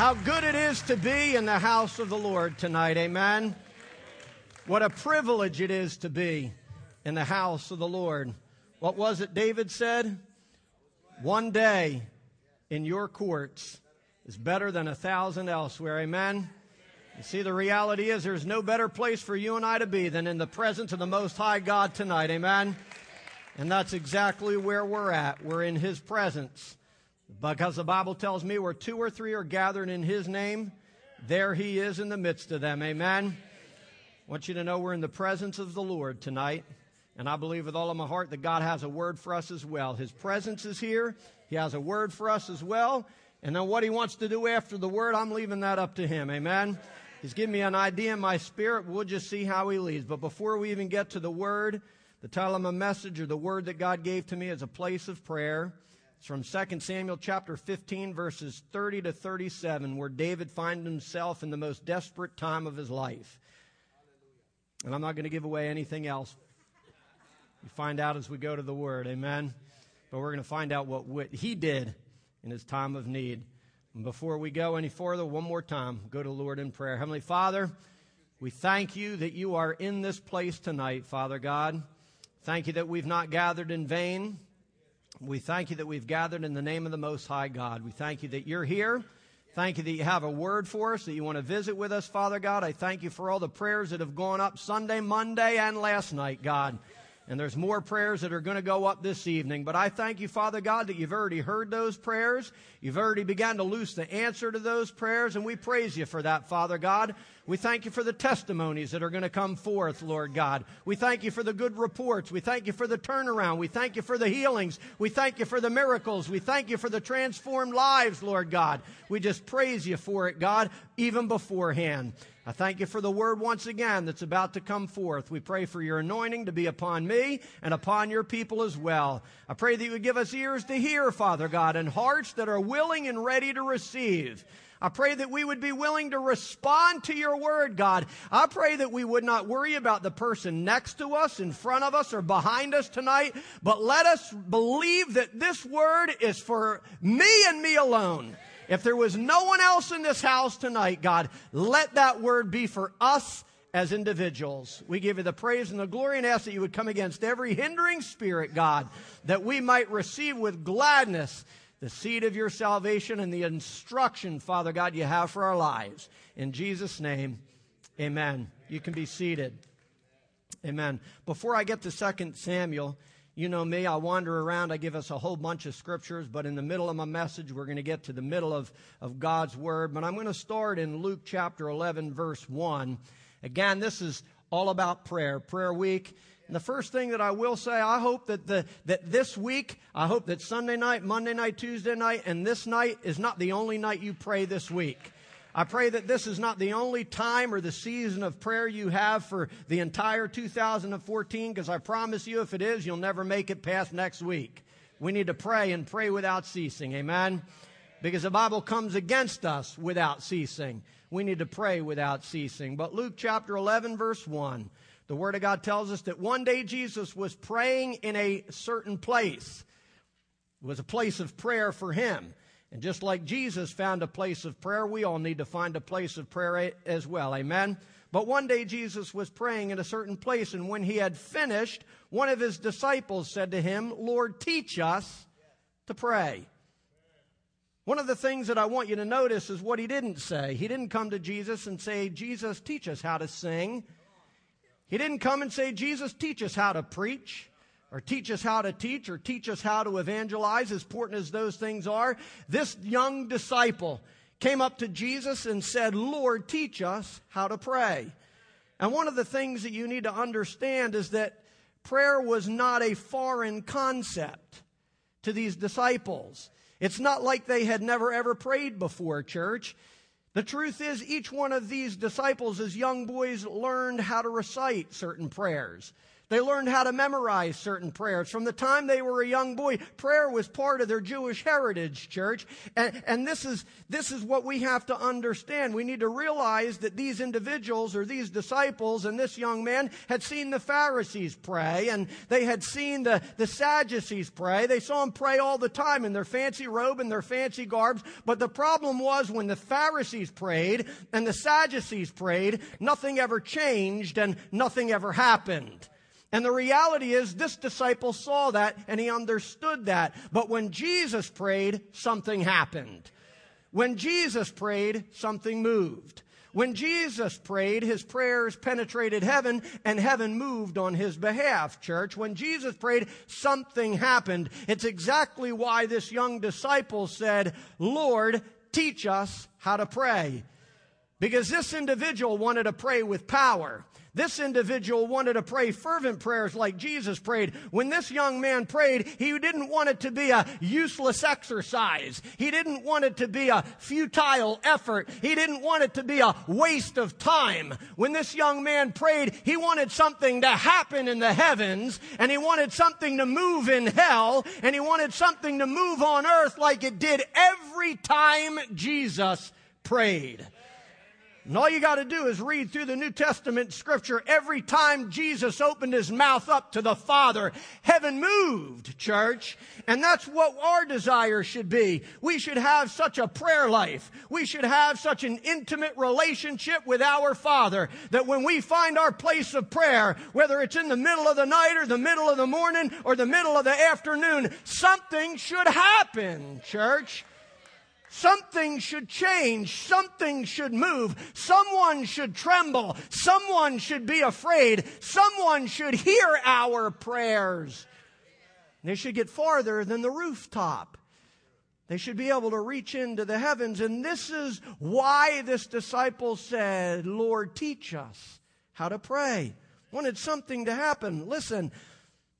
How good it is to be in the house of the Lord tonight. Amen. What a privilege it is to be in the house of the Lord. What was it David said? One day in your courts is better than a thousand elsewhere. Amen. You see, the reality is there's no better place for you and I to be than in the presence of the Most High God tonight. Amen. And that's exactly where we're at. We're in His presence. Because the Bible tells me where two or three are gathered in His name, there He is in the midst of them. Amen. I want you to know we're in the presence of the Lord tonight. And I believe with all of my heart that God has a word for us as well. His presence is here. He has a word for us as well. And then what He wants to do after the word, I'm leaving that up to Him. Amen. He's given me an idea in my spirit. We'll just see how He leads. But before we even get to the word, the title of my message or the word that God gave to me is a place of prayer. It's from 2 Samuel chapter 15 verses 30 to 37 where David finds himself in the most desperate time of his life. And I'm not going to give away anything else. You find out as we go to the word. Amen. But we're going to find out what he did in his time of need. And before we go any further, one more time, go to the Lord in prayer. Heavenly Father, we thank you that you are in this place tonight, Father God. Thank you that we've not gathered in vain. We thank you that we've gathered in the name of the Most High God. We thank you that you're here. Thank you that you have a word for us, that you want to visit with us, Father God. I thank you for all the prayers that have gone up Sunday, Monday, and last night, God. And there's more prayers that are going to go up this evening. But I thank you, Father God, that you've already heard those prayers. You've already begun to loose the answer to those prayers. And we praise you for that, Father God. We thank you for the testimonies that are going to come forth, Lord God. We thank you for the good reports. We thank you for the turnaround. We thank you for the healings. We thank you for the miracles. We thank you for the transformed lives, Lord God. We just praise you for it, God, even beforehand. I thank you for the word once again that's about to come forth. We pray for your anointing to be upon me and upon your people as well. I pray that you would give us ears to hear, Father God, and hearts that are willing and ready to receive. I pray that we would be willing to respond to your word, God. I pray that we would not worry about the person next to us, in front of us, or behind us tonight, but let us believe that this word is for me and me alone. If there was no one else in this house tonight, God, let that word be for us as individuals. We give you the praise and the glory and ask that you would come against every hindering spirit, God, that we might receive with gladness the seed of your salvation and the instruction, Father God, you have for our lives. In Jesus' name, amen. You can be seated. Amen. Before I get to 2 Samuel, you know me, I wander around, I give us a whole bunch of scriptures, but in the middle of my message, we're going to get to the middle of, of God's Word. But I'm going to start in Luke chapter 11, verse 1. Again, this is all about prayer, prayer week. And the first thing that I will say, I hope that the, that this week, I hope that Sunday night, Monday night, Tuesday night, and this night is not the only night you pray this week. I pray that this is not the only time or the season of prayer you have for the entire 2014, because I promise you, if it is, you'll never make it past next week. We need to pray and pray without ceasing. Amen? Because the Bible comes against us without ceasing. We need to pray without ceasing. But Luke chapter 11, verse 1, the Word of God tells us that one day Jesus was praying in a certain place. It was a place of prayer for him. And just like Jesus found a place of prayer, we all need to find a place of prayer as well. Amen. But one day Jesus was praying in a certain place, and when he had finished, one of his disciples said to him, Lord, teach us to pray. One of the things that I want you to notice is what he didn't say. He didn't come to Jesus and say, Jesus, teach us how to sing. He didn't come and say, Jesus, teach us how to preach or teach us how to teach or teach us how to evangelize, as important as those things are. This young disciple came up to Jesus and said, Lord, teach us how to pray. And one of the things that you need to understand is that prayer was not a foreign concept to these disciples. It's not like they had never ever prayed before, church. The truth is, each one of these disciples as young boys learned how to recite certain prayers. They learned how to memorize certain prayers. From the time they were a young boy, prayer was part of their Jewish heritage, church. And, and this, is, this is what we have to understand. We need to realize that these individuals or these disciples and this young man had seen the Pharisees pray and they had seen the, the Sadducees pray. They saw them pray all the time in their fancy robe and their fancy garbs. But the problem was when the Pharisees prayed and the Sadducees prayed, nothing ever changed and nothing ever happened. And the reality is, this disciple saw that and he understood that. But when Jesus prayed, something happened. When Jesus prayed, something moved. When Jesus prayed, his prayers penetrated heaven and heaven moved on his behalf, church. When Jesus prayed, something happened. It's exactly why this young disciple said, Lord, teach us how to pray. Because this individual wanted to pray with power. This individual wanted to pray fervent prayers like Jesus prayed. When this young man prayed, he didn't want it to be a useless exercise. He didn't want it to be a futile effort. He didn't want it to be a waste of time. When this young man prayed, he wanted something to happen in the heavens, and he wanted something to move in hell, and he wanted something to move on earth like it did every time Jesus prayed. And all you got to do is read through the New Testament scripture. Every time Jesus opened his mouth up to the Father, heaven moved, church. And that's what our desire should be. We should have such a prayer life. We should have such an intimate relationship with our Father that when we find our place of prayer, whether it's in the middle of the night or the middle of the morning or the middle of the afternoon, something should happen, church. Something should change. Something should move. Someone should tremble. Someone should be afraid. Someone should hear our prayers. They should get farther than the rooftop. They should be able to reach into the heavens. And this is why this disciple said, Lord, teach us how to pray. Wanted something to happen. Listen,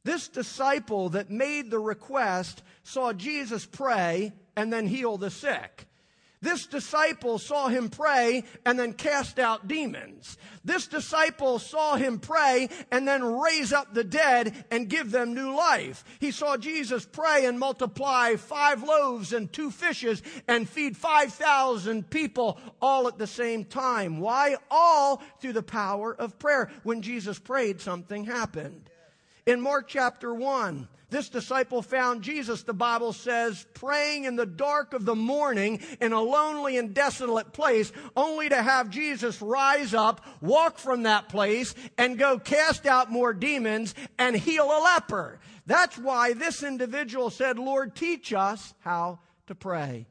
this disciple that made the request saw Jesus pray and then heal the sick. This disciple saw him pray and then cast out demons. This disciple saw him pray and then raise up the dead and give them new life. He saw Jesus pray and multiply five loaves and two fishes and feed 5,000 people all at the same time. Why? All through the power of prayer. When Jesus prayed, something happened. In Mark chapter 1, this disciple found Jesus, the Bible says, praying in the dark of the morning in a lonely and desolate place, only to have Jesus rise up, walk from that place, and go cast out more demons and heal a leper. That's why this individual said, Lord, teach us how to pray.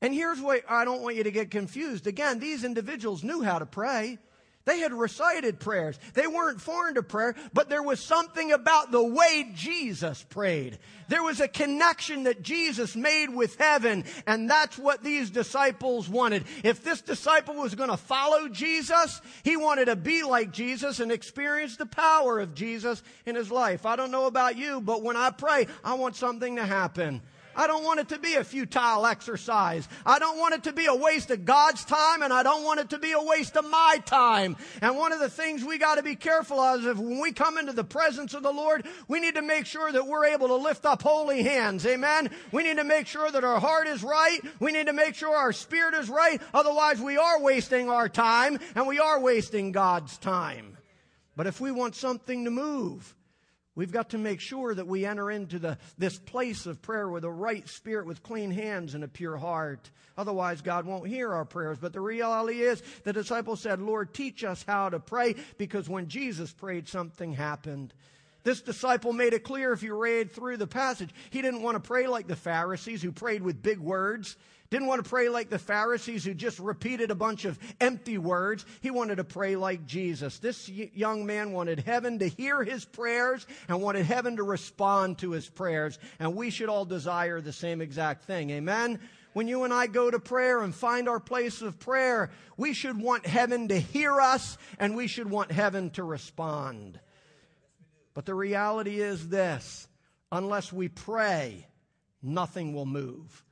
And here's what I don't want you to get confused. Again, these individuals knew how to pray. They had recited prayers. They weren't foreign to prayer, but there was something about the way Jesus prayed. There was a connection that Jesus made with heaven, and that's what these disciples wanted. If this disciple was going to follow Jesus, he wanted to be like Jesus and experience the power of Jesus in his life. I don't know about you, but when I pray, I want something to happen. I don't want it to be a futile exercise. I don't want it to be a waste of God's time and I don't want it to be a waste of my time. And one of the things we got to be careful of is when we come into the presence of the Lord, we need to make sure that we're able to lift up holy hands. Amen. We need to make sure that our heart is right. We need to make sure our spirit is right. Otherwise we are wasting our time and we are wasting God's time. But if we want something to move, We've got to make sure that we enter into the, this place of prayer with a right spirit, with clean hands and a pure heart. Otherwise, God won't hear our prayers. But the reality is, the disciples said, Lord, teach us how to pray, because when Jesus prayed, something happened. This disciple made it clear if you read through the passage. He didn't want to pray like the Pharisees who prayed with big words. Didn't want to pray like the Pharisees who just repeated a bunch of empty words. He wanted to pray like Jesus. This young man wanted heaven to hear his prayers and wanted heaven to respond to his prayers. And we should all desire the same exact thing. Amen? When you and I go to prayer and find our place of prayer, we should want heaven to hear us and we should want heaven to respond. But the reality is this unless we pray, nothing will move.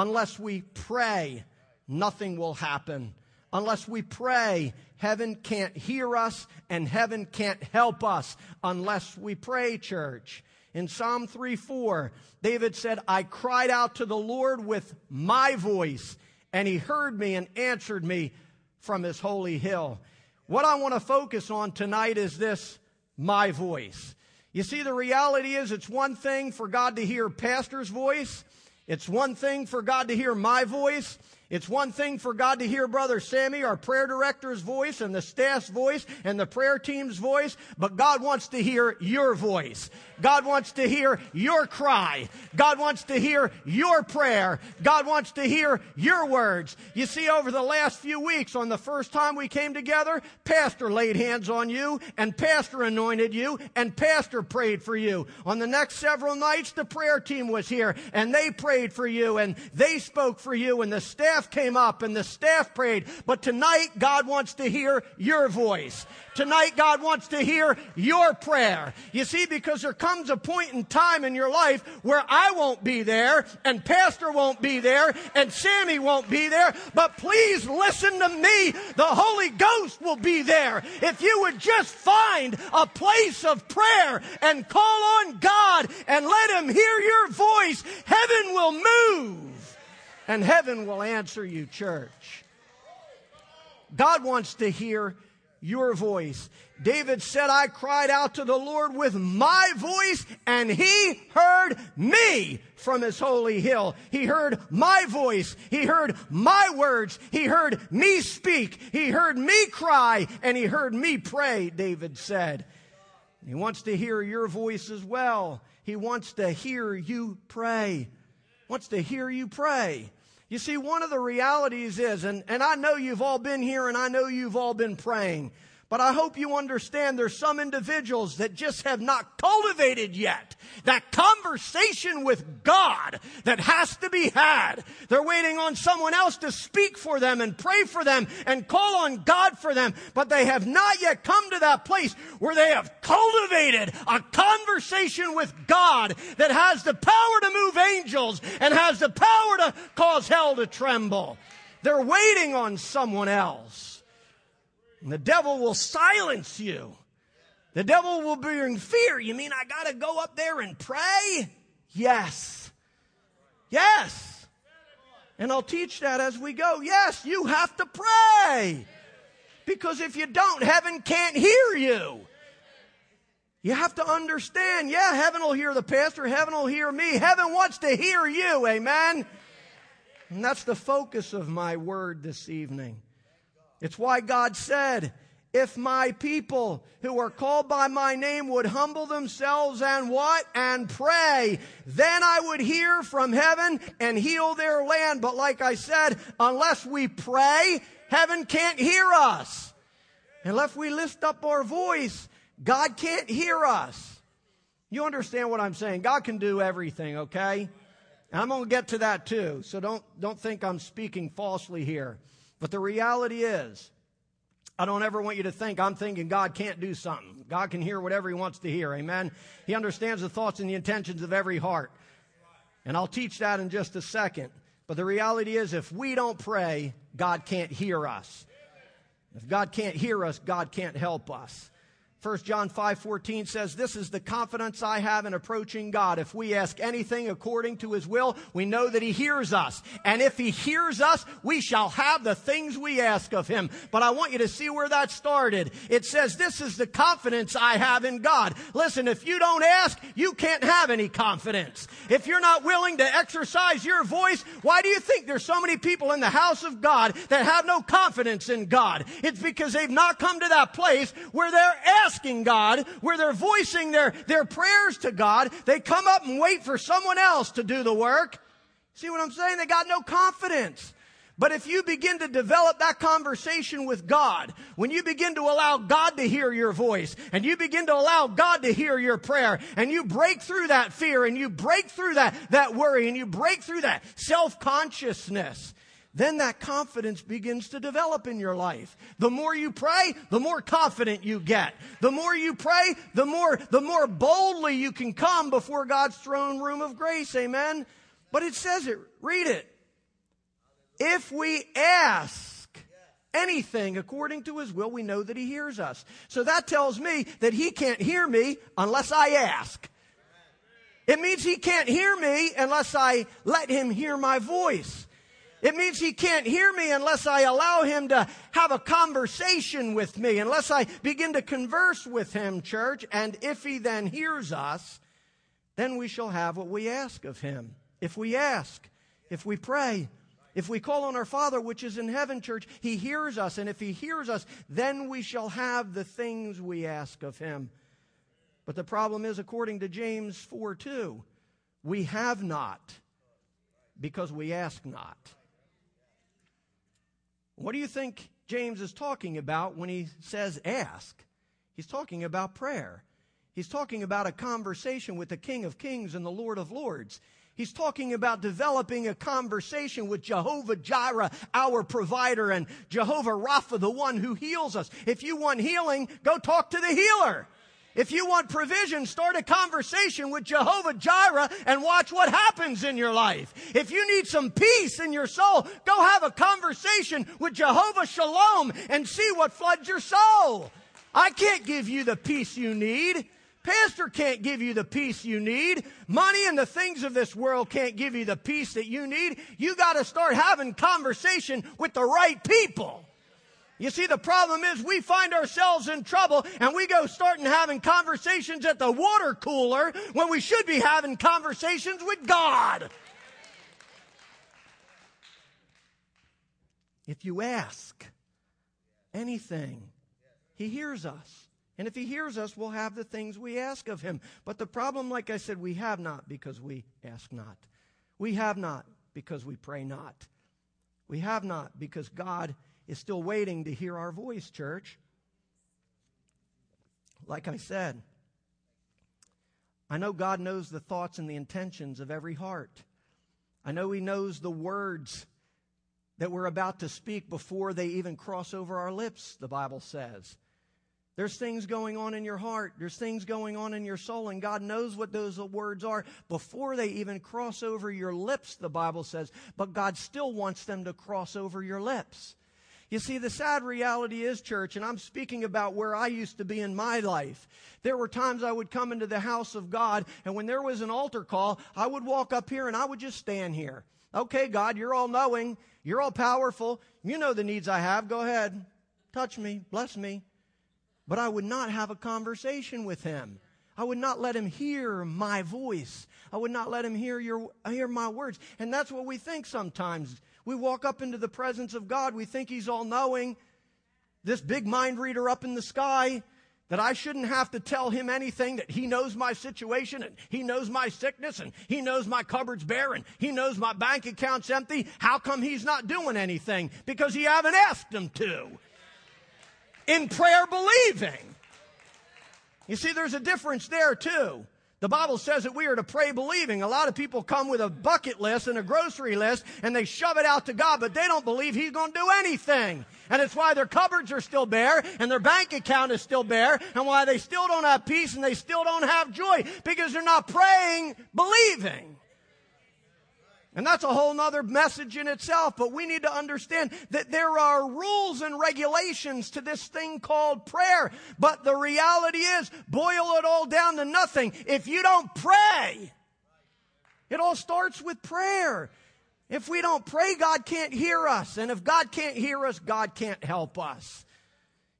Unless we pray, nothing will happen. unless we pray. Heaven can't hear us and heaven can't help us unless we pray, church. In Psalm 3 4, David said, I cried out to the Lord with my voice, and he heard me and answered me from his holy hill. What I want to focus on tonight is this my voice. You see, the reality is it's one thing for God to hear pastor's voice. It's one thing for God to hear my voice. It's one thing for God to hear Brother Sammy, our prayer director's voice, and the staff's voice, and the prayer team's voice, but God wants to hear your voice. God wants to hear your cry. God wants to hear your prayer. God wants to hear your words. You see, over the last few weeks, on the first time we came together, Pastor laid hands on you, and Pastor anointed you, and Pastor prayed for you. On the next several nights, the prayer team was here, and they prayed for you, and they spoke for you, and the staff came up, and the staff prayed. But tonight, God wants to hear your voice. Tonight, God wants to hear your prayer. You see, because there comes a point in time in your life where I won't be there, and Pastor won't be there, and Sammy won't be there, but please listen to me. The Holy Ghost will be there. If you would just find a place of prayer and call on God and let Him hear your voice, heaven will move and heaven will answer you, church. God wants to hear your voice. David said, I cried out to the Lord with my voice and he heard me from his holy hill. He heard my voice. He heard my words. He heard me speak. He heard me cry and he heard me pray, David said. He wants to hear your voice as well. He wants to hear you pray. Wants to hear you pray. You see, one of the realities is, and, and I know you've all been here and I know you've all been praying, but I hope you understand there's some individuals that just have not cultivated yet that conversation with God that has to be had. They're waiting on someone else to speak for them and pray for them and call on God for them, but they have not yet come to that place where they have cultivated a conversation with God that has the power to move angels and has the power to cause hell to tremble. They're waiting on someone else. And the devil will silence you. The devil will bring fear. You mean I got to go up there and pray? Yes. Yes. And I'll teach that as we go. Yes, you have to pray. Because if you don't, heaven can't hear you. You have to understand, yeah, heaven will hear the pastor, heaven will hear me. Heaven wants to hear you, amen? And that's the focus of my word this evening. It's why God said, if my people who are called by my name would humble themselves and what? And pray, then I would hear from heaven and heal their land. But like I said, unless we pray, heaven can't hear us. Unless we lift up our voice, God can't hear us. You understand what I'm saying? God can do everything, okay? And I'm going to get to that too. So don't, don't think I'm speaking falsely here. But the reality is, I don't ever want you to think I'm thinking God can't do something. God can hear whatever He wants to hear. Amen. He understands the thoughts and the intentions of every heart. And I'll teach that in just a second. But the reality is, if we don't pray, God can't hear us. If God can't hear us, God can't help us. 1 John 5:14 says, "This is the confidence I have in approaching God. If we ask anything according to his will, we know that he hears us. And if he hears us, we shall have the things we ask of him." But I want you to see where that started. It says, "This is the confidence I have in God." Listen, if you don't ask, you can't have any confidence. If you're not willing to exercise your voice, why do you think there's so many people in the house of God that have no confidence in God? It's because they've not come to that place where they're asking asking God, where they're voicing their, their prayers to God, they come up and wait for someone else to do the work. See what I'm saying? They got no confidence. But if you begin to develop that conversation with God, when you begin to allow God to hear your voice, and you begin to allow God to hear your prayer, and you break through that fear, and you break through that, that worry, and you break through that self-consciousness, then that confidence begins to develop in your life. The more you pray, the more confident you get. The more you pray, the more, the more boldly you can come before God's throne room of grace. Amen. But it says it. Read it. If we ask, anything according to his will, we know that he hears us. So that tells me that he can't hear me unless I ask. It means he can't hear me unless I let him hear my voice. It means he can't hear me unless I allow him to have a conversation with me, unless I begin to converse with him, church. And if he then hears us, then we shall have what we ask of him. If we ask, if we pray, if we call on our Father which is in heaven, church, He hears us. And if He hears us, then we shall have the things we ask of Him. But the problem is, according to James 4 2, we have not because we ask not. What do you think James is talking about when he says ask? He's talking about prayer. He's talking about a conversation with the King of Kings and the Lord of Lords. He's talking about developing a conversation with Jehovah Jireh, our provider, and Jehovah Rapha, the one who heals us. If you want healing, go talk to the healer. If you want provision, start a conversation with Jehovah Jireh and watch what happens in your life. If you need some peace in your soul, go have a conversation with Jehovah Shalom and see what floods your soul. I can't give you the peace you need. Pastor can't give you the peace you need. Money and the things of this world can't give you the peace that you need. You got to start having conversation with the right people. You see, the problem is we find ourselves in trouble and we go starting having conversations at the water cooler when we should be having conversations with God. If you ask anything, He hears us. And if he hears us, we'll have the things we ask of him. But the problem, like I said, we have not because we ask not. We have not because we pray not. We have not because God is still waiting to hear our voice, church. Like I said, I know God knows the thoughts and the intentions of every heart. I know He knows the words that we're about to speak before they even cross over our lips, the Bible says. There's things going on in your heart. There's things going on in your soul, and God knows what those words are before they even cross over your lips, the Bible says. But God still wants them to cross over your lips. You see, the sad reality is, church, and I'm speaking about where I used to be in my life. There were times I would come into the house of God, and when there was an altar call, I would walk up here and I would just stand here. Okay, God, you're all knowing. You're all powerful. You know the needs I have. Go ahead. Touch me. Bless me but I would not have a conversation with him. I would not let him hear my voice. I would not let him hear your, hear my words. And that's what we think sometimes. We walk up into the presence of God. We think he's all knowing. This big mind reader up in the sky that I shouldn't have to tell him anything, that he knows my situation and he knows my sickness and he knows my cupboard's bare and he knows my bank account's empty. How come he's not doing anything? Because he haven't asked him to in prayer believing. You see, there's a difference there too. The Bible says that we are to pray believing. A lot of people come with a bucket list and a grocery list and they shove it out to God, but they don't believe He's going to do anything. And it's why their cupboards are still bare and their bank account is still bare and why they still don't have peace and they still don't have joy because they're not praying believing. And that's a whole nother message in itself, but we need to understand that there are rules and regulations to this thing called prayer. But the reality is, boil it all down to nothing. If you don't pray, it all starts with prayer. If we don't pray, God can't hear us. And if God can't hear us, God can't help us.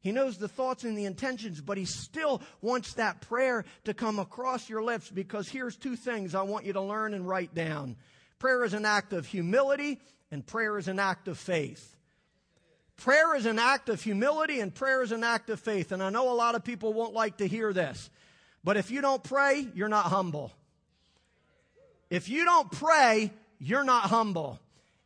He knows the thoughts and the intentions, but he still wants that prayer to come across your lips because here's two things I want you to learn and write down. Prayer is an act of humility, and prayer is an act of faith. Prayer is an act of humility, and prayer is an act of faith. And I know a lot of people won't like to hear this, but if you don't pray, you're not humble. If you don't pray, you're not humble.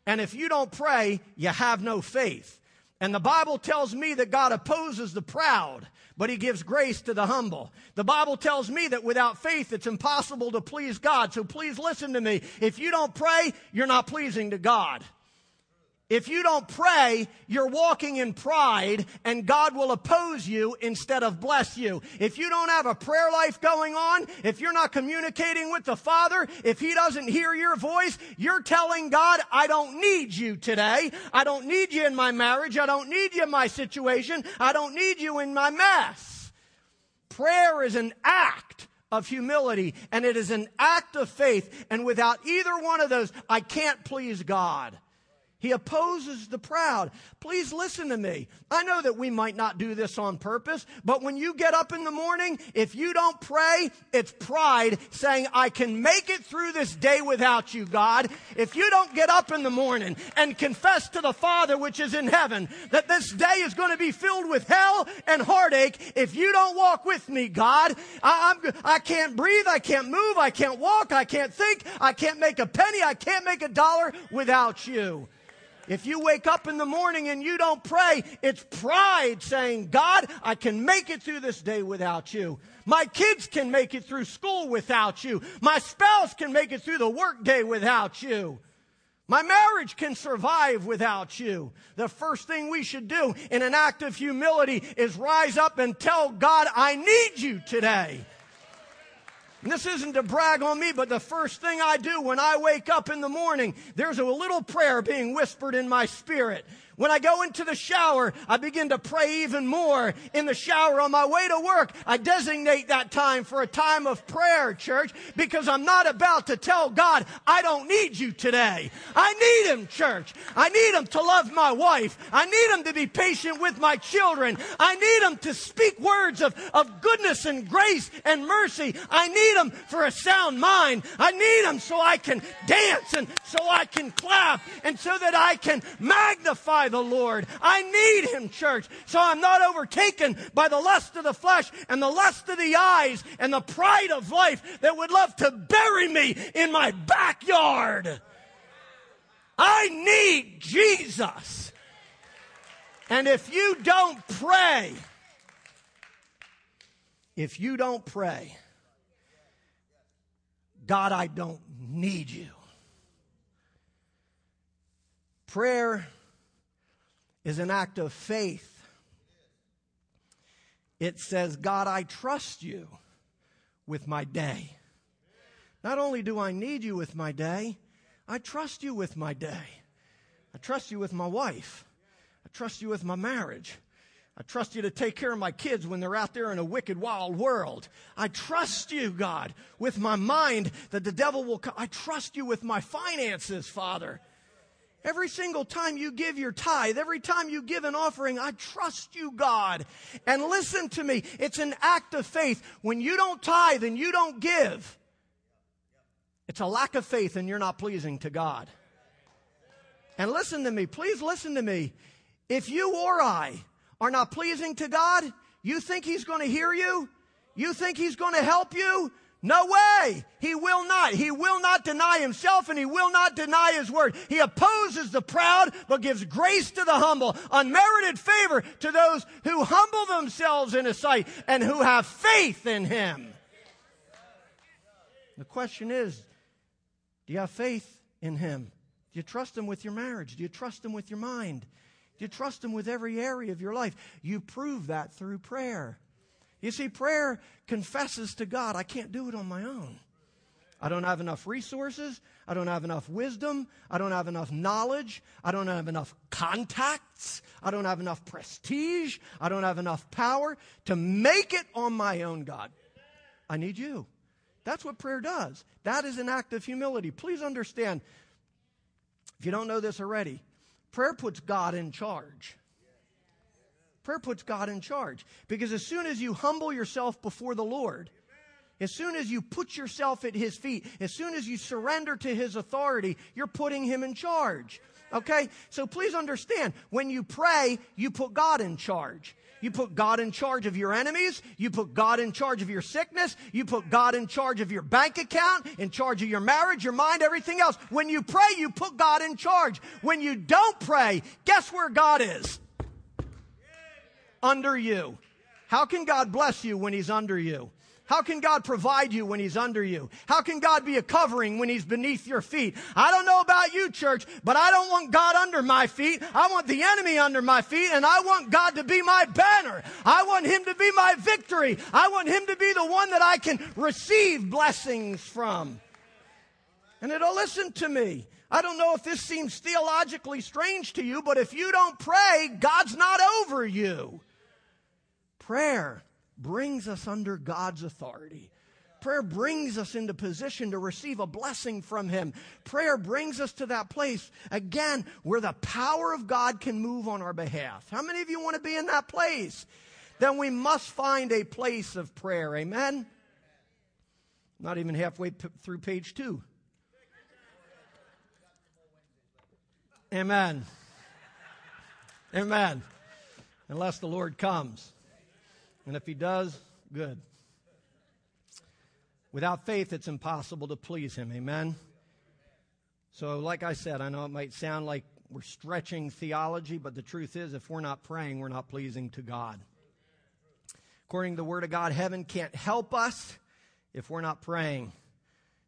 And if you don't pray, you have no faith. And the Bible tells me that God opposes the proud, but he gives grace to the humble. The Bible tells me that without faith, it's impossible to please God. So please listen to me. If you don't pray, you're not pleasing to God. If you don't pray, you're walking in pride and God will oppose you instead of bless you. If you don't have a prayer life going on, if you're not communicating with the Father, if He doesn't hear your voice, you're telling God, I don't need you today. I don't need you in my marriage. I don't need you in my situation. I don't need you in my mess. Prayer is an act of humility and it is an act of faith. And without either one of those, I can't please God. He opposes the proud. Please listen to me. I know that we might not do this on purpose, but when you get up in the morning, if you don't pray, it's pride saying, I can make it through this day without you, God. If you don't get up in the morning and confess to the Father which is in heaven that this day is going to be filled with hell and heartache, if you don't walk with me, God, I, I'm, I can't breathe, I can't move, I can't walk, I can't think, I can't make a penny, I can't make a dollar without you. If you wake up in the morning and you don't pray, it's pride saying, God, I can make it through this day without you. My kids can make it through school without you. My spouse can make it through the workday without you. My marriage can survive without you. The first thing we should do in an act of humility is rise up and tell God, I need you today. And this isn't to brag on me, but the first thing I do when I wake up in the morning, there's a little prayer being whispered in my spirit. When I go into the shower, I begin to pray even more in the shower. On my way to work, I designate that time for a time of prayer, church, because I'm not about to tell God, I don't need you today. I need Him, church. I need Him to love my wife. I need Him to be patient with my children. I need Him to speak words of, of goodness and grace and mercy. I need Him for a sound mind. I need Him so I can dance and so I can clap and so that I can magnify the Lord. I need Him, church, so I'm not overtaken by the lust of the flesh and the lust of the eyes and the pride of life that would love to bury me in my backyard. I need Jesus. And if you don't pray, if you don't pray, God, I don't need you. Prayer is an act of faith. It says, God, I trust you with my day. Not only do I need you with my day, I trust you with my day. I trust you with my wife. I trust you with my marriage. I trust you to take care of my kids when they're out there in a wicked, wild world. I trust you, God, with my mind that the devil will come. I trust you with my finances, Father. Every single time you give your tithe, every time you give an offering, I trust you, God. And listen to me, it's an act of faith. When you don't tithe and you don't give, it's a lack of faith and you're not pleasing to God. And listen to me, please listen to me. If you or I are not pleasing to God, you think He's going to hear you? You think He's going to help you? No way. He will not. He will not deny himself and he will not deny his word. He opposes the proud, but gives grace to the humble, unmerited favor to those who humble themselves in his sight and who have faith in him. The question is, do you have faith in him? Do you trust him with your marriage? Do you trust him with your mind? Do you trust him with every area of your life? You prove that through prayer. You see, prayer confesses to God, I can't do it on my own. I don't have enough resources. I don't have enough wisdom. I don't have enough knowledge. I don't have enough contacts. I don't have enough prestige. I don't have enough power to make it on my own, God. I need you. That's what prayer does. That is an act of humility. Please understand, if you don't know this already, prayer puts God in charge. Prayer puts God in charge. Because as soon as you humble yourself before the Lord, as soon as you put yourself at His feet, as soon as you surrender to His authority, you're putting Him in charge. Okay? So please understand, when you pray, you put God in charge. You put God in charge of your enemies. You put God in charge of your sickness. You put God in charge of your bank account, in charge of your marriage, your mind, everything else. When you pray, you put God in charge. When you don't pray, guess where God is? Under you. How can God bless you when He's under you? How can God provide you when He's under you? How can God be a covering when He's beneath your feet? I don't know about you, church, but I don't want God under my feet. I want the enemy under my feet, and I want God to be my banner. I want Him to be my victory. I want Him to be the one that I can receive blessings from. And it'll listen to me. I don't know if this seems theologically strange to you, but if you don't pray, God's not over you. Prayer brings us under God's authority. Prayer brings us into position to receive a blessing from Him. Prayer brings us to that place, again, where the power of God can move on our behalf. How many of you want to be in that place? Then we must find a place of prayer. Amen? Not even halfway p- through page two. Amen. Amen. Unless the Lord comes. And if he does, good. Without faith, it's impossible to please him. Amen. So, like I said, I know it might sound like we're stretching theology, but the truth is, if we're not praying, we're not pleasing to God. According to the Word of God, heaven can't help us if we're not praying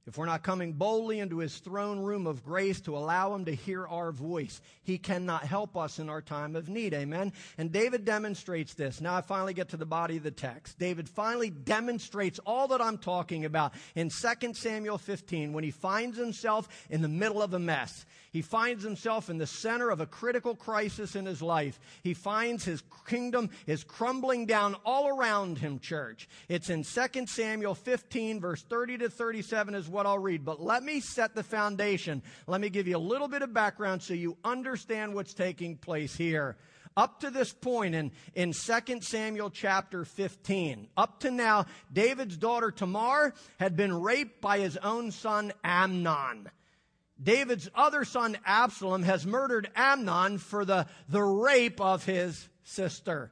if we're not coming boldly into his throne room of grace to allow him to hear our voice, he cannot help us in our time of need. Amen. And David demonstrates this. Now I finally get to the body of the text. David finally demonstrates all that I'm talking about in 2 Samuel 15 when he finds himself in the middle of a mess. He finds himself in the center of a critical crisis in his life. He finds his kingdom is crumbling down all around him, church. It's in 2 Samuel 15, verse 30 to 37 is what I'll read. But let me set the foundation. Let me give you a little bit of background so you understand what's taking place here up to this point in, in 2 Samuel chapter 15, up to now, David's daughter Tamar had been raped by his own son Amnon. David's other son Absalom has murdered Amnon for the, the rape of his sister.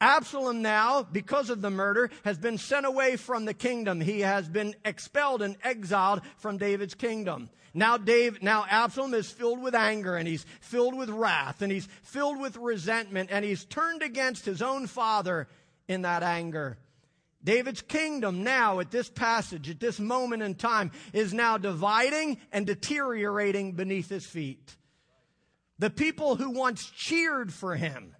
Absalom now, because of the murder, has been sent away from the kingdom. He has been expelled and exiled from David's kingdom. Now Dave, now Absalom is filled with anger and he's filled with wrath and he's filled with resentment and he's turned against his own father in that anger. David's kingdom now at this passage, at this moment in time, is now dividing and deteriorating beneath his feet. The people who once cheered for him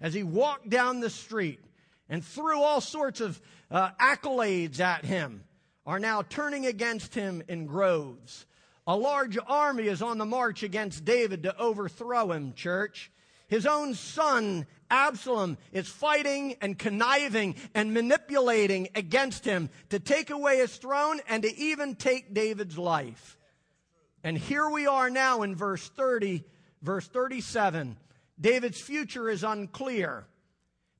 as he walked down the street and threw all sorts of uh, accolades at him are now turning against him in groves. A large army is on the march against David to overthrow him, church. His own son, Absalom, is fighting and conniving and manipulating against him to take away his throne and to even take David's life. And here we are now in verse 30, verse 37. David's future is unclear.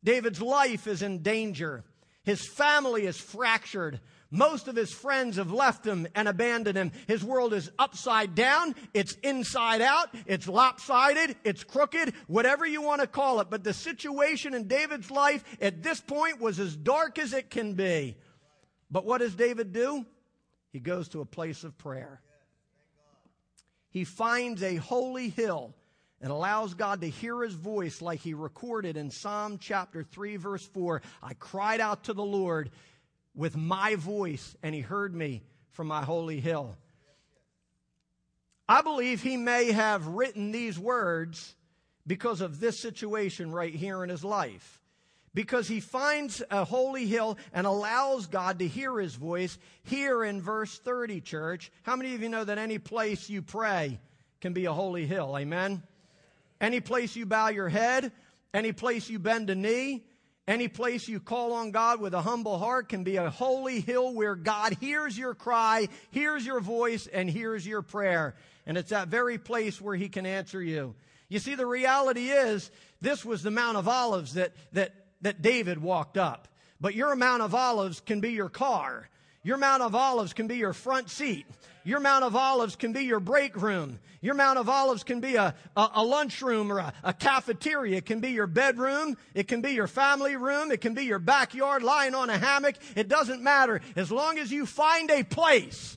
David's life is in danger. His family is fractured. Most of his friends have left him and abandoned him. His world is upside down. It's inside out. It's lopsided. It's crooked. Whatever you want to call it. But the situation in David's life at this point was as dark as it can be. But what does David do? He goes to a place of prayer. He finds a holy hill and allows God to hear his voice like he recorded in Psalm chapter 3 verse 4. I cried out to the Lord with my voice, and he heard me from my holy hill. I believe he may have written these words because of this situation right here in his life. Because he finds a holy hill and allows God to hear his voice here in verse 30, church. How many of you know that any place you pray can be a holy hill? Amen? Any place you bow your head, any place you bend a knee, any place you call on God with a humble heart can be a holy hill where God hears your cry, hears your voice, and hears your prayer. And it's that very place where He can answer you. You see, the reality is, this was the Mount of Olives that, that, that David walked up. But your Mount of Olives can be your car. Your Mount of Olives can be your front seat. Your Mount of Olives can be your break room. Your Mount of Olives can be a, a, a lunchroom or a, a cafeteria. It can be your bedroom. It can be your family room. It can be your backyard lying on a hammock. It doesn't matter. As long as you find a place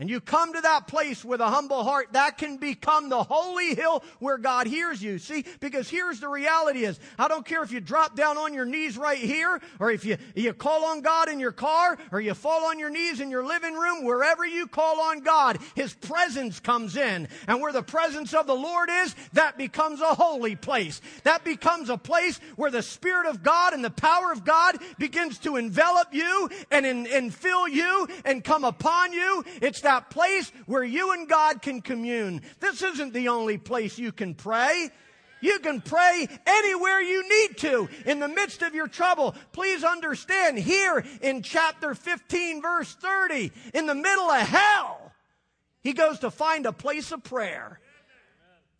and you come to that place with a humble heart, that can become the holy hill where God hears you. See, because here's the reality is, I don't care if you drop down on your knees right here, or if you, you call on God in your car, or you fall on your knees in your living room, wherever you call on God, His presence comes in. And where the presence of the Lord is, that becomes a holy place. That becomes a place where the Spirit of God and the power of God begins to envelop you and, and fill you and come upon you. It's that place where you and God can commune. This isn't the only place you can pray. You can pray anywhere you need to in the midst of your trouble. Please understand here in chapter 15 verse 30, in the middle of hell, he goes to find a place of prayer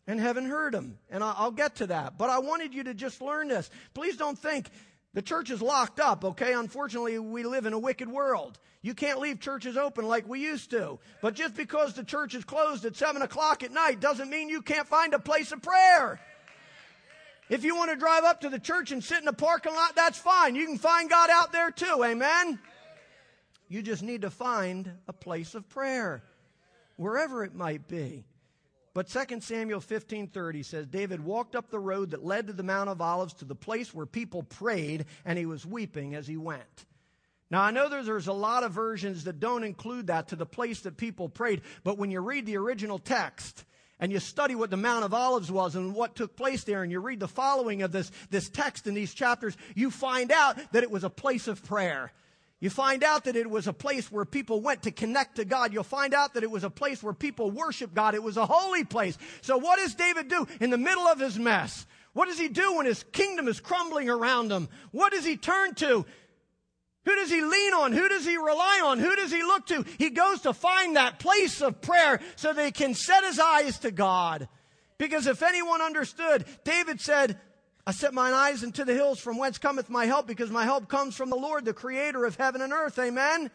and heaven heard him. And I'll get to that. But I wanted you to just learn this. Please don't think the church is locked up, okay? Unfortunately, we live in a wicked world. You can't leave churches open like we used to. But just because the church is closed at 7 o'clock at night doesn't mean you can't find a place of prayer. If you want to drive up to the church and sit in the parking lot, that's fine. You can find God out there too, amen? You just need to find a place of prayer, wherever it might be. But 2 Samuel 15:30 says David walked up the road that led to the Mount of Olives to the place where people prayed and he was weeping as he went. Now I know there's a lot of versions that don't include that to the place that people prayed, but when you read the original text and you study what the Mount of Olives was and what took place there and you read the following of this, this text in these chapters, you find out that it was a place of prayer. You find out that it was a place where people went to connect to God. You'll find out that it was a place where people worship God. It was a holy place. So what does David do in the middle of his mess? What does he do when his kingdom is crumbling around him? What does he turn to? Who does he lean on? Who does he rely on? Who does he look to? He goes to find that place of prayer so that he can set his eyes to God. Because if anyone understood, David said, I set mine eyes into the hills from whence cometh my help because my help comes from the Lord, the creator of heaven and earth. Amen.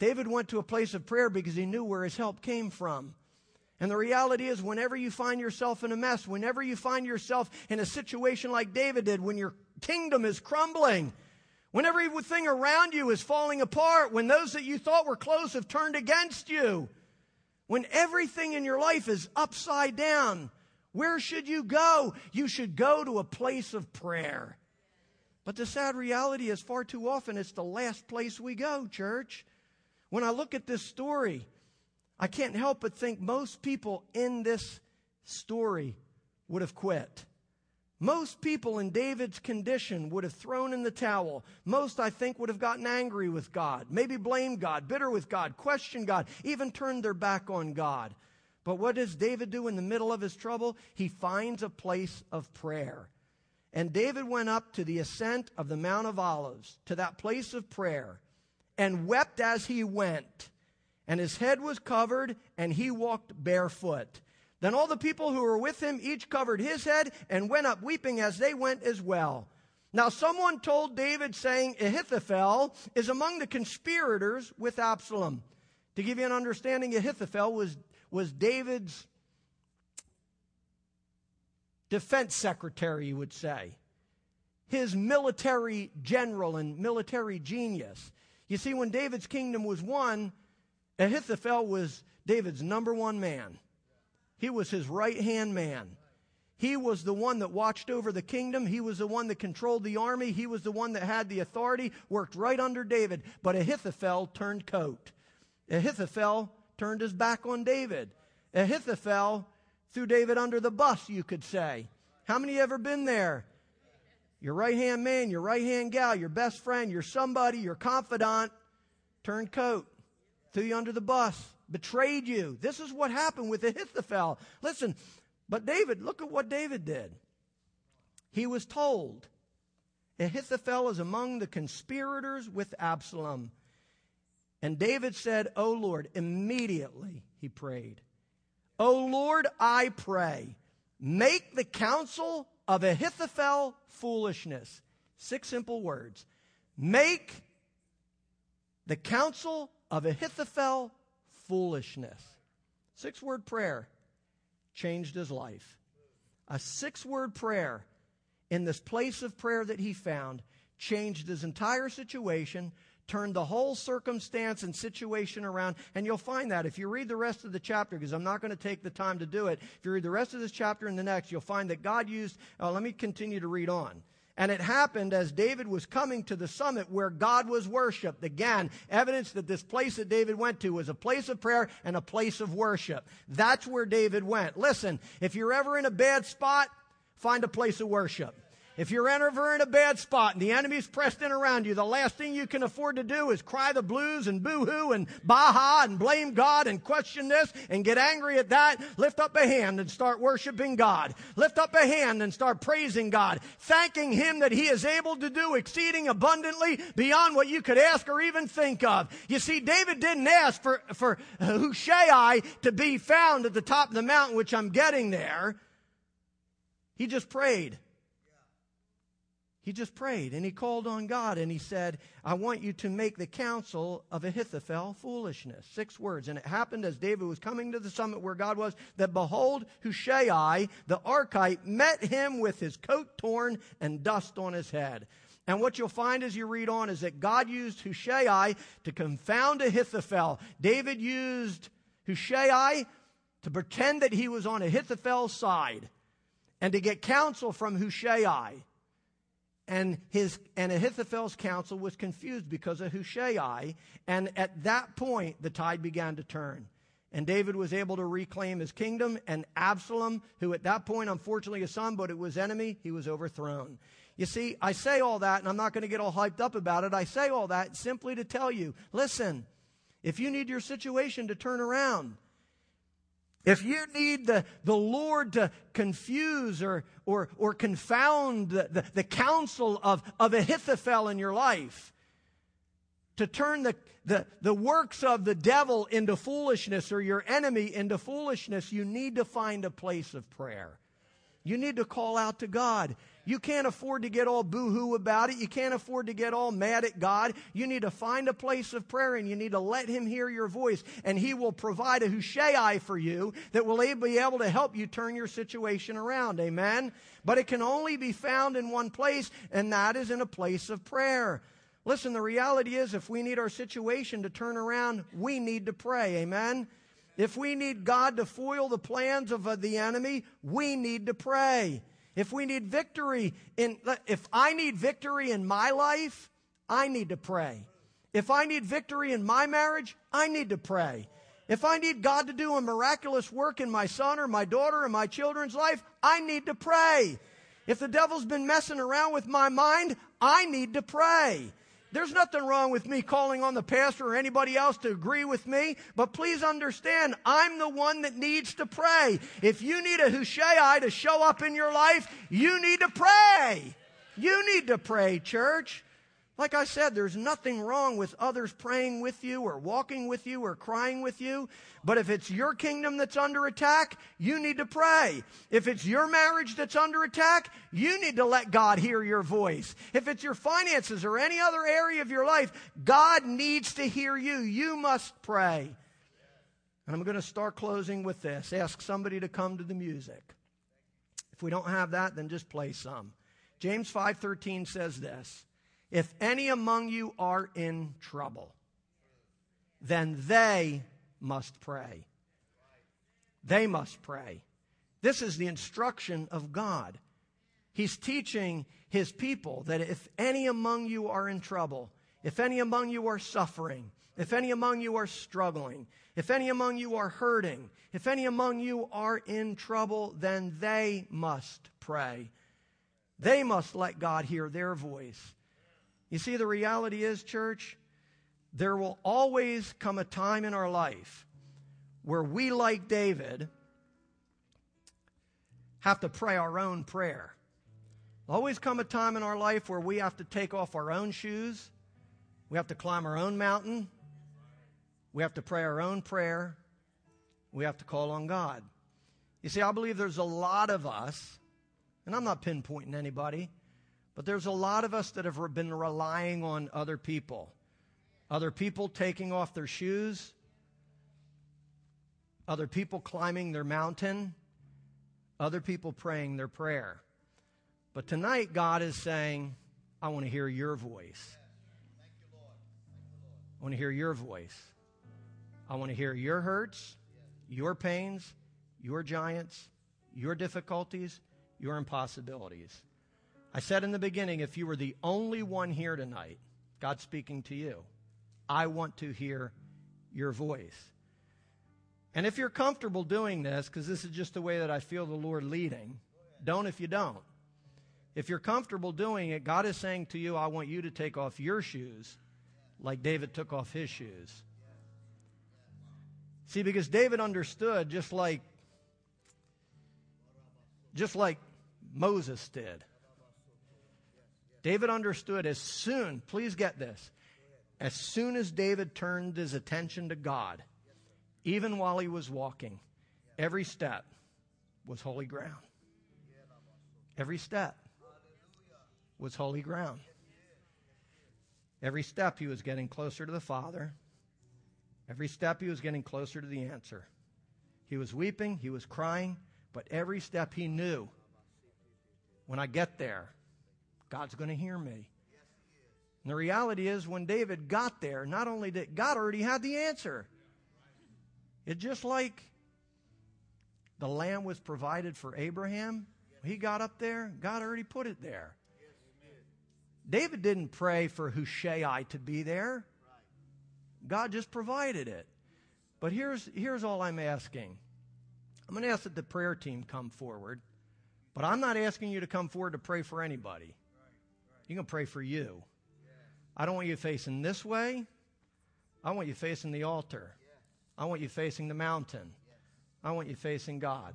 David went to a place of prayer because he knew where his help came from. And the reality is, whenever you find yourself in a mess, whenever you find yourself in a situation like David did, when your kingdom is crumbling, when everything around you is falling apart, when those that you thought were close have turned against you, when everything in your life is upside down, where should you go? You should go to a place of prayer. But the sad reality is, far too often, it's the last place we go, church. When I look at this story, I can't help but think most people in this story would have quit. Most people in David's condition would have thrown in the towel. Most, I think, would have gotten angry with God, maybe blamed God, bitter with God, questioned God, even turned their back on God. But what does David do in the middle of his trouble? He finds a place of prayer. And David went up to the ascent of the Mount of Olives, to that place of prayer, and wept as he went. And his head was covered, and he walked barefoot. Then all the people who were with him each covered his head and went up weeping as they went as well. Now, someone told David, saying, Ahithophel is among the conspirators with Absalom. To give you an understanding, Ahithophel was was David's defense secretary, you would say, his military general and military genius. You see, when David's kingdom was won, Ahithophel was David's number one man. He was his right hand man. He was the one that watched over the kingdom. He was the one that controlled the army. He was the one that had the authority, worked right under David. But Ahithophel turned coat. Ahithophel turned his back on David. Ahithophel threw David under the bus, you could say. How many ever been there? Your right hand man, your right hand gal, your best friend, your somebody, your confidant turned coat, threw you under the bus, betrayed you. This is what happened with Ahithophel. Listen, but David, look at what David did. He was told, Ahithophel is among the conspirators with Absalom. And David said, O Lord, immediately he prayed, O Lord, I pray, make the counsel of Ahithophel foolishness. Six simple words. Make the counsel of Ahithophel foolishness. Six word prayer changed his life. A six word prayer in this place of prayer that he found changed his entire situation, turned the whole circumstance and situation around. And you'll find that if you read the rest of the chapter, because I'm not going to take the time to do it. If you read the rest of this chapter and the next, you'll find that God used, uh, let me continue to read on. And it happened as David was coming to the summit where God was worshiped. Again, evidence that this place that David went to was a place of prayer and a place of worship. That's where David went. Listen, if you're ever in a bad spot, find a place of worship. If you're ever in a bad spot and the enemy's pressed in around you, the last thing you can afford to do is cry the blues and boo-hoo and baha and blame God and question this and get angry at that. Lift up a hand and start worshiping God. Lift up a hand and start praising God, thanking Him that He is able to do exceeding abundantly beyond what you could ask or even think of. You see, David didn't ask for, for Hushai to be found at the top of the mountain, which I'm getting there. He just prayed. He just prayed and he called on God and he said, I want you to make the counsel of Ahithophel foolishness. Six words. And it happened as David was coming to the summit where God was, that behold, Hushai, the Archite, met him with his coat torn and dust on his head. And what you'll find as you read on is that God used Hushai to confound Ahithophel. David used Hushai to pretend that he was on Ahithophel's side and to get counsel from Hushai. And his and Ahithophel's counsel was confused because of Hushai. And at that point, the tide began to turn. And David was able to reclaim his kingdom, and Absalom, who at that point, unfortunately, a son, but it was enemy, he was overthrown. You see, I say all that, and I'm not going to get all hyped up about it. I say all that simply to tell you listen, if you need your situation to turn around, if you need the, the Lord to confuse or, or, or confound the, the, the counsel of, of Ahithophel in your life, to turn the, the, the works of the devil into foolishness or your enemy into foolishness, you need to find a place of prayer. You need to call out to God. You can't afford to get all boo-hoo about it. You can't afford to get all mad at God. You need to find a place of prayer and you need to let Him hear your voice and He will provide a Hushai for you that will be able to help you turn your situation around. Amen? But it can only be found in one place and that is in a place of prayer. Listen, the reality is if we need our situation to turn around, we need to pray. Amen? If we need God to foil the plans of uh, the enemy, we need to pray. If we need victory in, if I need victory in my life, I need to pray. If I need victory in my marriage, I need to pray. If I need God to do a miraculous work in my son or my daughter or my children's life, I need to pray. If the devil's been messing around with my mind, I need to pray. There's nothing wrong with me calling on the pastor or anybody else to agree with me, but please understand, I'm the one that needs to pray. If you need a Hushai to show up in your life, you need to pray. You need to pray, church. Like I said, there's nothing wrong with others praying with you or walking with you or crying with you. But if it's your kingdom that's under attack, you need to pray. If it's your marriage that's under attack, you need to let God hear your voice. If it's your finances or any other area of your life, God needs to hear you. You must pray. And I'm going to start closing with this. Ask somebody to come to the music. If we don't have that, then just play some. James 5:13 says this. If any among you are in trouble, then they must pray. They must pray. This is the instruction of God. He's teaching his people that if any among you are in trouble, if any among you are suffering, if any among you are struggling, if any among you are hurting, if any among you are in trouble, then they must pray. They must let God hear their voice. You see, the reality is, church, there will always come a time in our life where we, like David, have to pray our own prayer. There'll always come a time in our life where we have to take off our own shoes, we have to climb our own mountain, we have to pray our own prayer, we have to call on God. You see, I believe there's a lot of us, and I'm not pinpointing anybody. But there's a lot of us that have been relying on other people. Other people taking off their shoes, other people climbing their mountain, other people praying their prayer. But tonight, God is saying, I want to hear your voice. I want to hear your voice. I want to hear your hurts, your pains, your giants, your difficulties, your impossibilities. I said in the beginning if you were the only one here tonight, God speaking to you, I want to hear your voice. And if you're comfortable doing this, because this is just the way that I feel the Lord leading, don't if you don't. If you're comfortable doing it, God is saying to you, I want you to take off your shoes like David took off his shoes. See, because David understood just like just like Moses did. David understood as soon, please get this, as soon as David turned his attention to God, even while he was walking, every step was holy ground. Every step was holy ground. Every step he was getting closer to the Father. Every step he was getting closer to the answer. He was weeping, he was crying, but every step he knew when I get there, God's going to hear me. And the reality is, when David got there, not only did God already had the answer, it's just like the lamb was provided for Abraham. He got up there, God already put it there. David didn't pray for Hushai to be there. God just provided it. But here's, here's all I'm asking. I'm going to ask that the prayer team come forward, but I'm not asking you to come forward to pray for anybody. You can pray for you. I don't want you facing this way. I want you facing the altar. I want you facing the mountain. I want you facing God.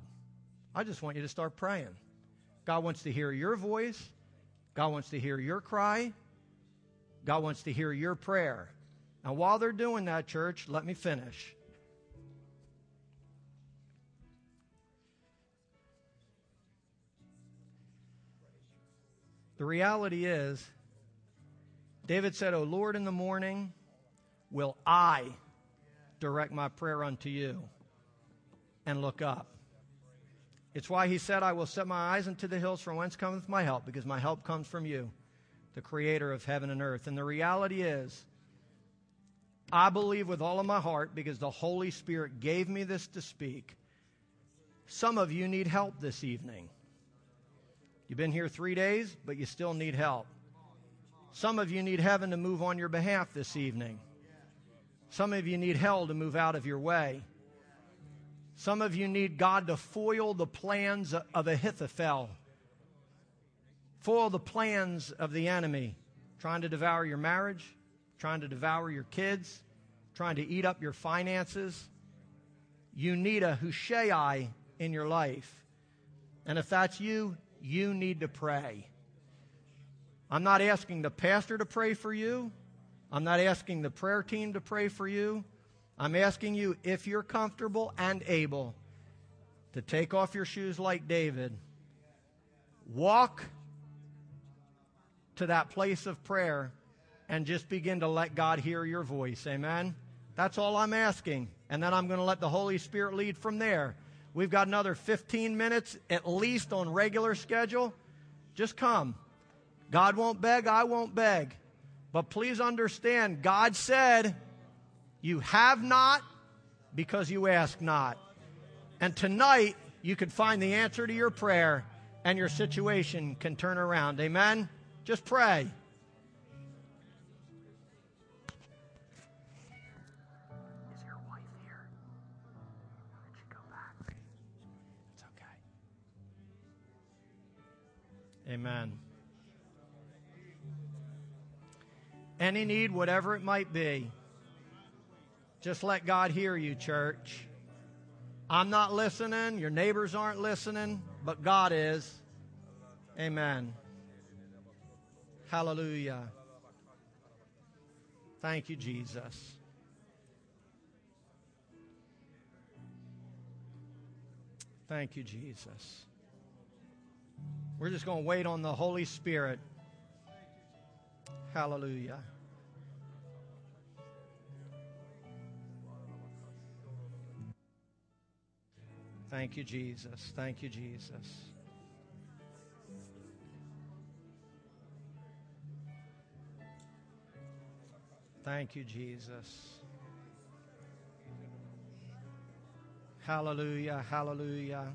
I just want you to start praying. God wants to hear your voice. God wants to hear your cry. God wants to hear your prayer. Now, while they're doing that, church, let me finish. The reality is, David said, O Lord, in the morning will I direct my prayer unto you and look up. It's why he said, I will set my eyes into the hills from whence cometh my help, because my help comes from you, the creator of heaven and earth. And the reality is, I believe with all of my heart, because the Holy Spirit gave me this to speak. Some of you need help this evening. You've been here three days, but you still need help. Some of you need heaven to move on your behalf this evening. Some of you need hell to move out of your way. Some of you need God to foil the plans of Ahithophel, foil the plans of the enemy, trying to devour your marriage, trying to devour your kids, trying to eat up your finances. You need a Hushai in your life. And if that's you, you need to pray. I'm not asking the pastor to pray for you. I'm not asking the prayer team to pray for you. I'm asking you, if you're comfortable and able, to take off your shoes like David, walk to that place of prayer, and just begin to let God hear your voice. Amen? That's all I'm asking. And then I'm going to let the Holy Spirit lead from there. We've got another 15 minutes at least on regular schedule. Just come. God won't beg, I won't beg. But please understand, God said, You have not because you ask not. And tonight, you could find the answer to your prayer and your situation can turn around. Amen? Just pray. Amen. Any need, whatever it might be, just let God hear you, church. I'm not listening, your neighbors aren't listening, but God is. Amen. Hallelujah. Thank you, Jesus. Thank you, Jesus. We're just going to wait on the Holy Spirit. Hallelujah. Thank you, Jesus. Thank you, Jesus. Thank you, Jesus. Hallelujah, hallelujah.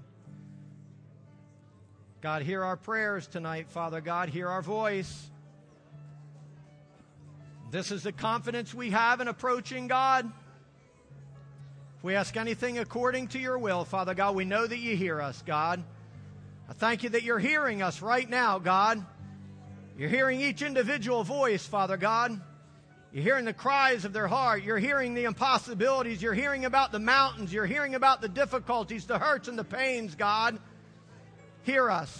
God, hear our prayers tonight, Father God. Hear our voice. This is the confidence we have in approaching God. If we ask anything according to your will, Father God, we know that you hear us, God. I thank you that you're hearing us right now, God. You're hearing each individual voice, Father God. You're hearing the cries of their heart. You're hearing the impossibilities. You're hearing about the mountains. You're hearing about the difficulties, the hurts, and the pains, God. Hear us.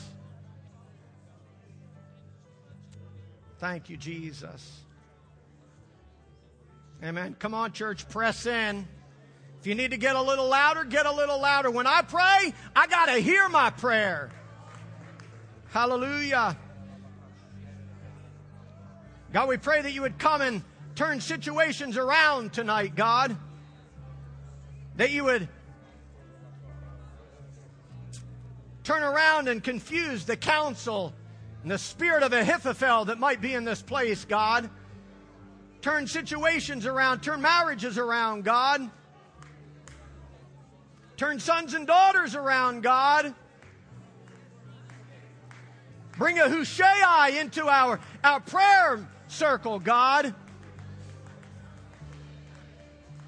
Thank you, Jesus. Amen. Come on, church, press in. If you need to get a little louder, get a little louder. When I pray, I got to hear my prayer. Hallelujah. God, we pray that you would come and turn situations around tonight, God. That you would turn around and confuse the counsel and the spirit of Ahithophel that might be in this place, God. Turn situations around, turn marriages around, God. Turn sons and daughters around, God. Bring a Hushai into our, our prayer circle, God.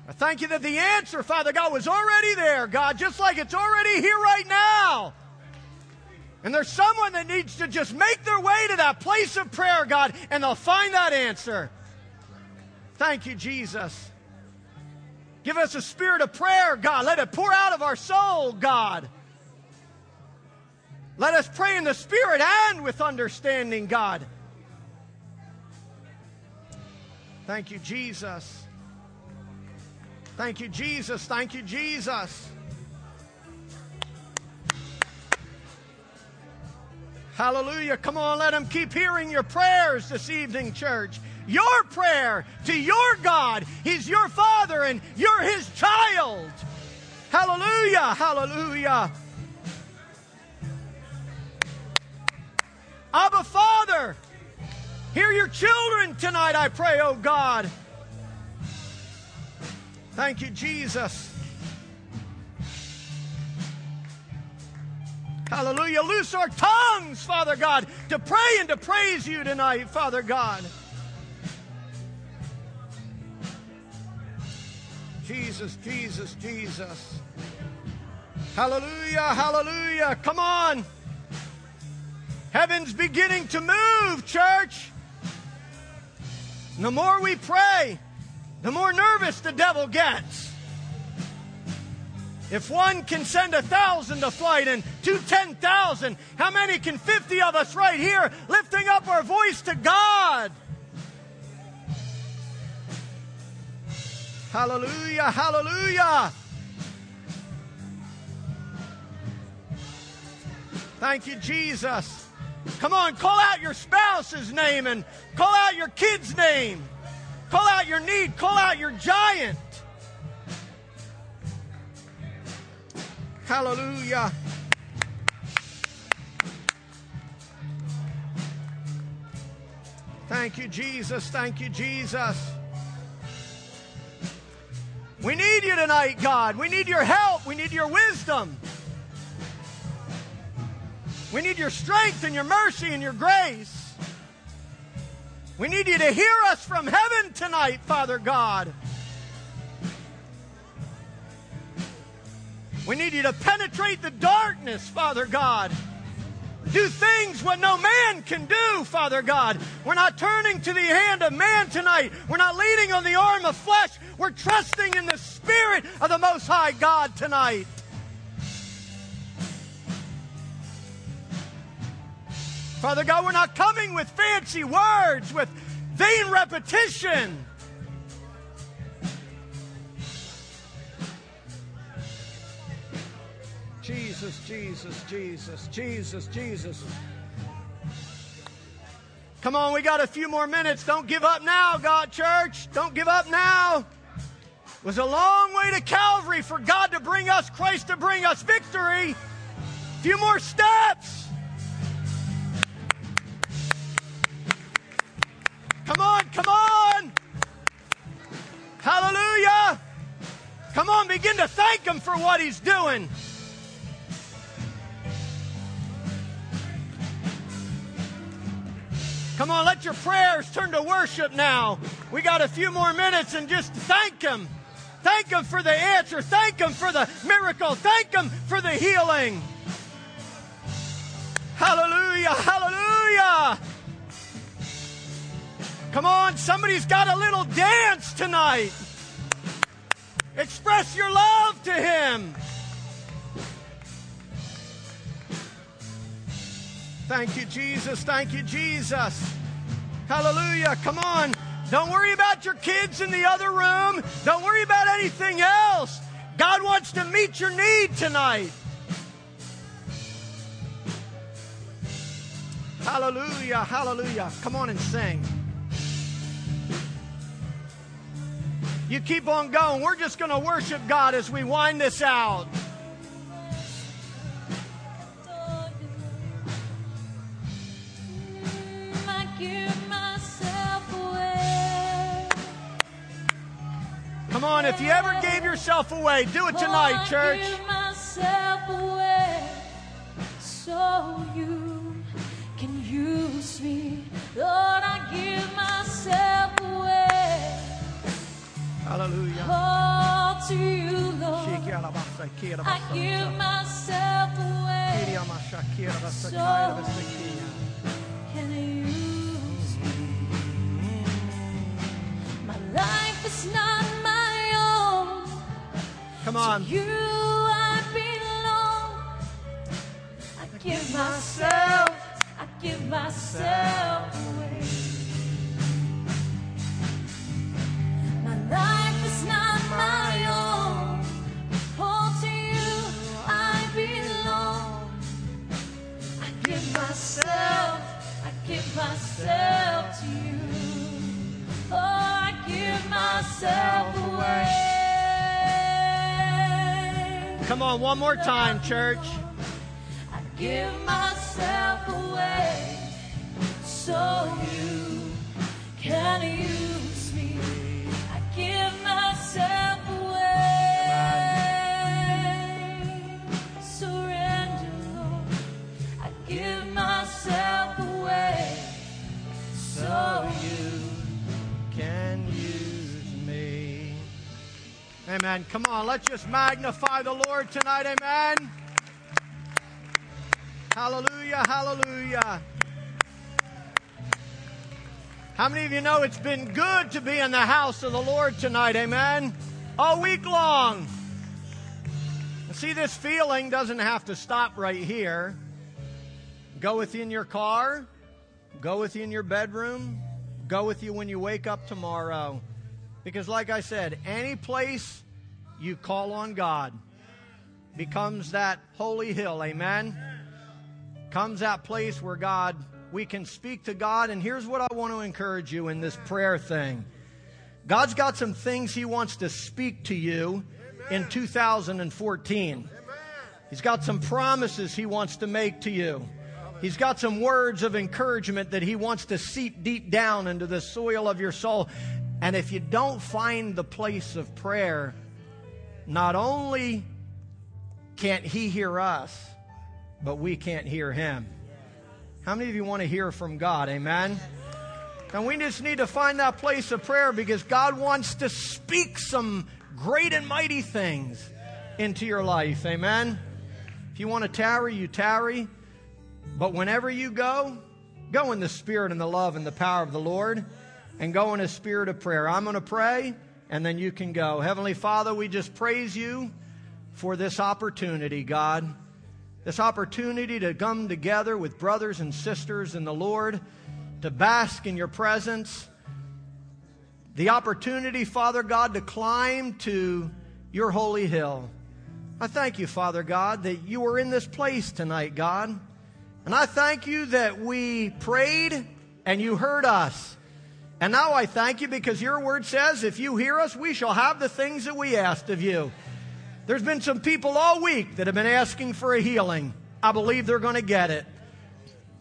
I thank you that the answer, Father God, was already there, God, just like it's already here right now. And there's someone that needs to just make their way to that place of prayer, God, and they'll find that answer. Thank you, Jesus. Give us a spirit of prayer, God. Let it pour out of our soul, God. Let us pray in the Spirit and with understanding, God. Thank you, Jesus. Thank you, Jesus. Thank you, Jesus. Hallelujah. Come on, let him keep hearing your prayers this evening, church. Your prayer to your God. He's your Father and you're His child. Hallelujah. Hallelujah. Abba, Father, hear your children tonight, I pray, oh God. Thank you, Jesus. Hallelujah. Loose our tongues, Father God, to pray and to praise you tonight, Father God. Jesus, Jesus, Jesus. Hallelujah, hallelujah. Come on. Heaven's beginning to move, church. The more we pray, the more nervous the devil gets. If one can send a thousand to flight and two ten thousand, how many can 50 of us right here lifting up our voice to God? Hallelujah, hallelujah. Thank you, Jesus. Come on, call out your spouse's name and call out your kid's name. Call out your need, call out your giant. Hallelujah. Thank you, Jesus. Thank you, Jesus. We need you tonight, God. We need your help. We need your wisdom. We need your strength and your mercy and your grace. We need you to hear us from heaven tonight, Father God. We need you to penetrate the darkness, Father God. Do things what no man can do, Father God. We're not turning to the hand of man tonight. We're not leaning on the arm of flesh. We're trusting in the Spirit of the Most High God tonight. Father God, we're not coming with fancy words, with vain repetition. Jesus, Jesus, Jesus, Jesus, Jesus. Come on, we got a few more minutes. Don't give up now, God Church. Don't give up now. It was a long way to Calvary for God to bring us, Christ to bring us victory. A few more steps. Come on, come on. Hallelujah. Come on, begin to thank Him for what He's doing. Come on, let your prayers turn to worship now. We got a few more minutes and just thank Him. Thank Him for the answer. Thank Him for the miracle. Thank Him for the healing. Hallelujah, hallelujah. Come on, somebody's got a little dance tonight. Express your love to Him. Thank you, Jesus. Thank you, Jesus. Hallelujah. Come on. Don't worry about your kids in the other room. Don't worry about anything else. God wants to meet your need tonight. Hallelujah. Hallelujah. Come on and sing. You keep on going. We're just going to worship God as we wind this out. Come on, if you ever gave yourself away, do it tonight, church. so you can use me. Lord, I give myself away. Hallelujah. All to you, Lord. I give myself away. So you can you use is not my own. Come on. To you I belong. I give myself, I give myself away. My life is not my own. All to you I belong. I give myself, I give myself myself away. Come on, one more time, church. I give myself away so you can use me. I give myself away. Surrender, Lord. I give myself away so you Amen. Come on, let's just magnify the Lord tonight. Amen. Hallelujah, hallelujah. How many of you know it's been good to be in the house of the Lord tonight? Amen. All week long. See, this feeling doesn't have to stop right here. Go with you in your car, go with you in your bedroom, go with you when you wake up tomorrow. Because, like I said, any place you call on God becomes that holy hill. Amen. Comes that place where God, we can speak to God. And here's what I want to encourage you in this prayer thing God's got some things He wants to speak to you in 2014. He's got some promises He wants to make to you. He's got some words of encouragement that He wants to seep deep down into the soil of your soul. And if you don't find the place of prayer, not only can't He hear us, but we can't hear Him. How many of you want to hear from God? Amen. And we just need to find that place of prayer because God wants to speak some great and mighty things into your life. Amen. If you want to tarry, you tarry. But whenever you go, go in the spirit and the love and the power of the Lord and go in a spirit of prayer. I'm going to pray and then you can go. Heavenly Father, we just praise you for this opportunity, God. This opportunity to come together with brothers and sisters in the Lord, to bask in your presence. The opportunity, Father God, to climb to your holy hill. I thank you, Father God, that you were in this place tonight, God. And I thank you that we prayed and you heard us. And now I thank you because your word says, if you hear us, we shall have the things that we asked of you. There's been some people all week that have been asking for a healing. I believe they're going to get it.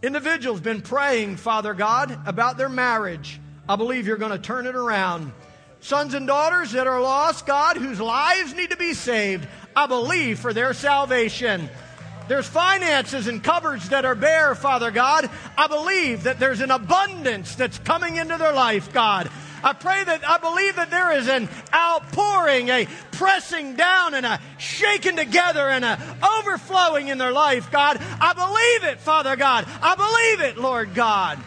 Individuals been praying, Father God, about their marriage. I believe you're going to turn it around. sons and daughters that are lost, God, whose lives need to be saved. I believe for their salvation. There's finances and cupboards that are bare, Father God. I believe that there's an abundance that's coming into their life, God. I pray that I believe that there is an outpouring, a pressing down, and a shaking together, and a overflowing in their life, God. I believe it, Father God. I believe it, Lord God.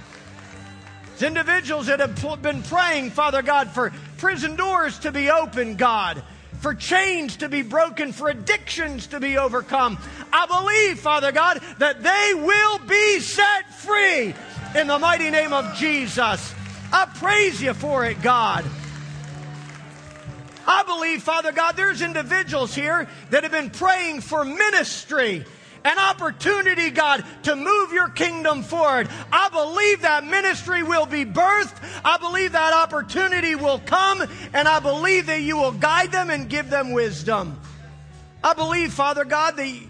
It's individuals that have been praying, Father God, for prison doors to be open, God for chains to be broken, for addictions to be overcome. I believe, Father God, that they will be set free in the mighty name of Jesus. I praise you for it, God. I believe, Father God, there's individuals here that have been praying for ministry an opportunity, God, to move your kingdom forward. I believe that ministry will be birthed. I believe that opportunity will come, and I believe that you will guide them and give them wisdom. I believe, Father God, that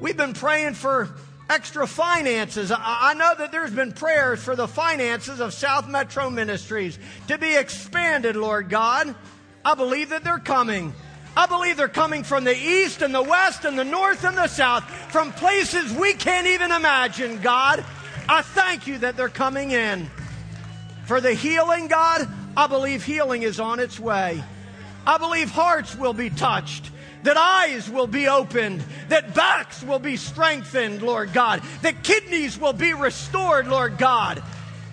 we've been praying for extra finances. I know that there's been prayers for the finances of South Metro Ministries to be expanded, Lord God. I believe that they're coming. I believe they're coming from the east and the west and the north and the south, from places we can't even imagine, God. I thank you that they're coming in. For the healing, God, I believe healing is on its way. I believe hearts will be touched, that eyes will be opened, that backs will be strengthened, Lord God, that kidneys will be restored, Lord God,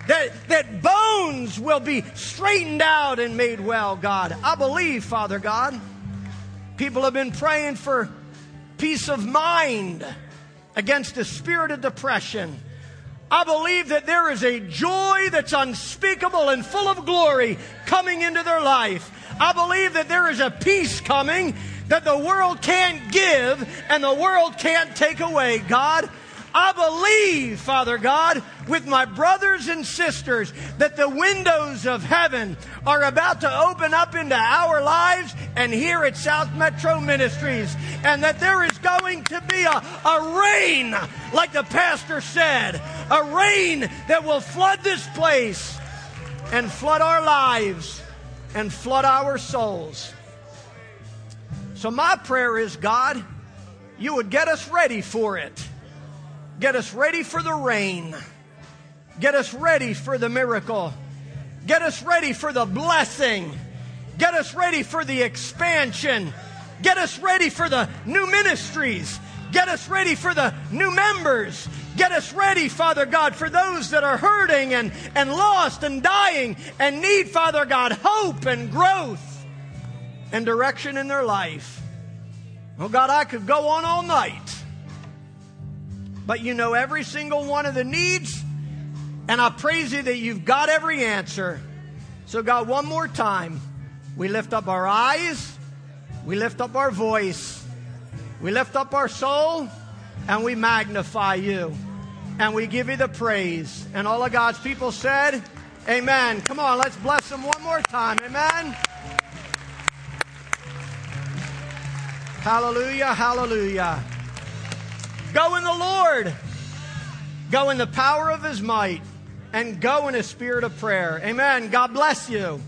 that, that bones will be straightened out and made well, God. I believe, Father God. People have been praying for peace of mind against the spirit of depression. I believe that there is a joy that's unspeakable and full of glory coming into their life. I believe that there is a peace coming that the world can't give and the world can't take away. God, I believe, Father God, with my brothers and sisters, that the windows of heaven are about to open up into our lives and here at South Metro Ministries, and that there is going to be a, a rain, like the pastor said, a rain that will flood this place and flood our lives and flood our souls. So, my prayer is, God, you would get us ready for it. Get us ready for the rain. Get us ready for the miracle. Get us ready for the blessing. Get us ready for the expansion. Get us ready for the new ministries. Get us ready for the new members. Get us ready, Father God, for those that are hurting and, and lost and dying and need, Father God, hope and growth and direction in their life. Oh God, I could go on all night but you know every single one of the needs. And I praise you that you've got every answer. So, God, one more time, we lift up our eyes, we lift up our voice, we lift up our soul, and we magnify you. And we give you the praise. And all of God's people said, Amen. Come on, let's bless them one more time. Amen. Hallelujah, hallelujah. Go in the Lord. Go in the power of his might and go in a spirit of prayer. Amen. God bless you.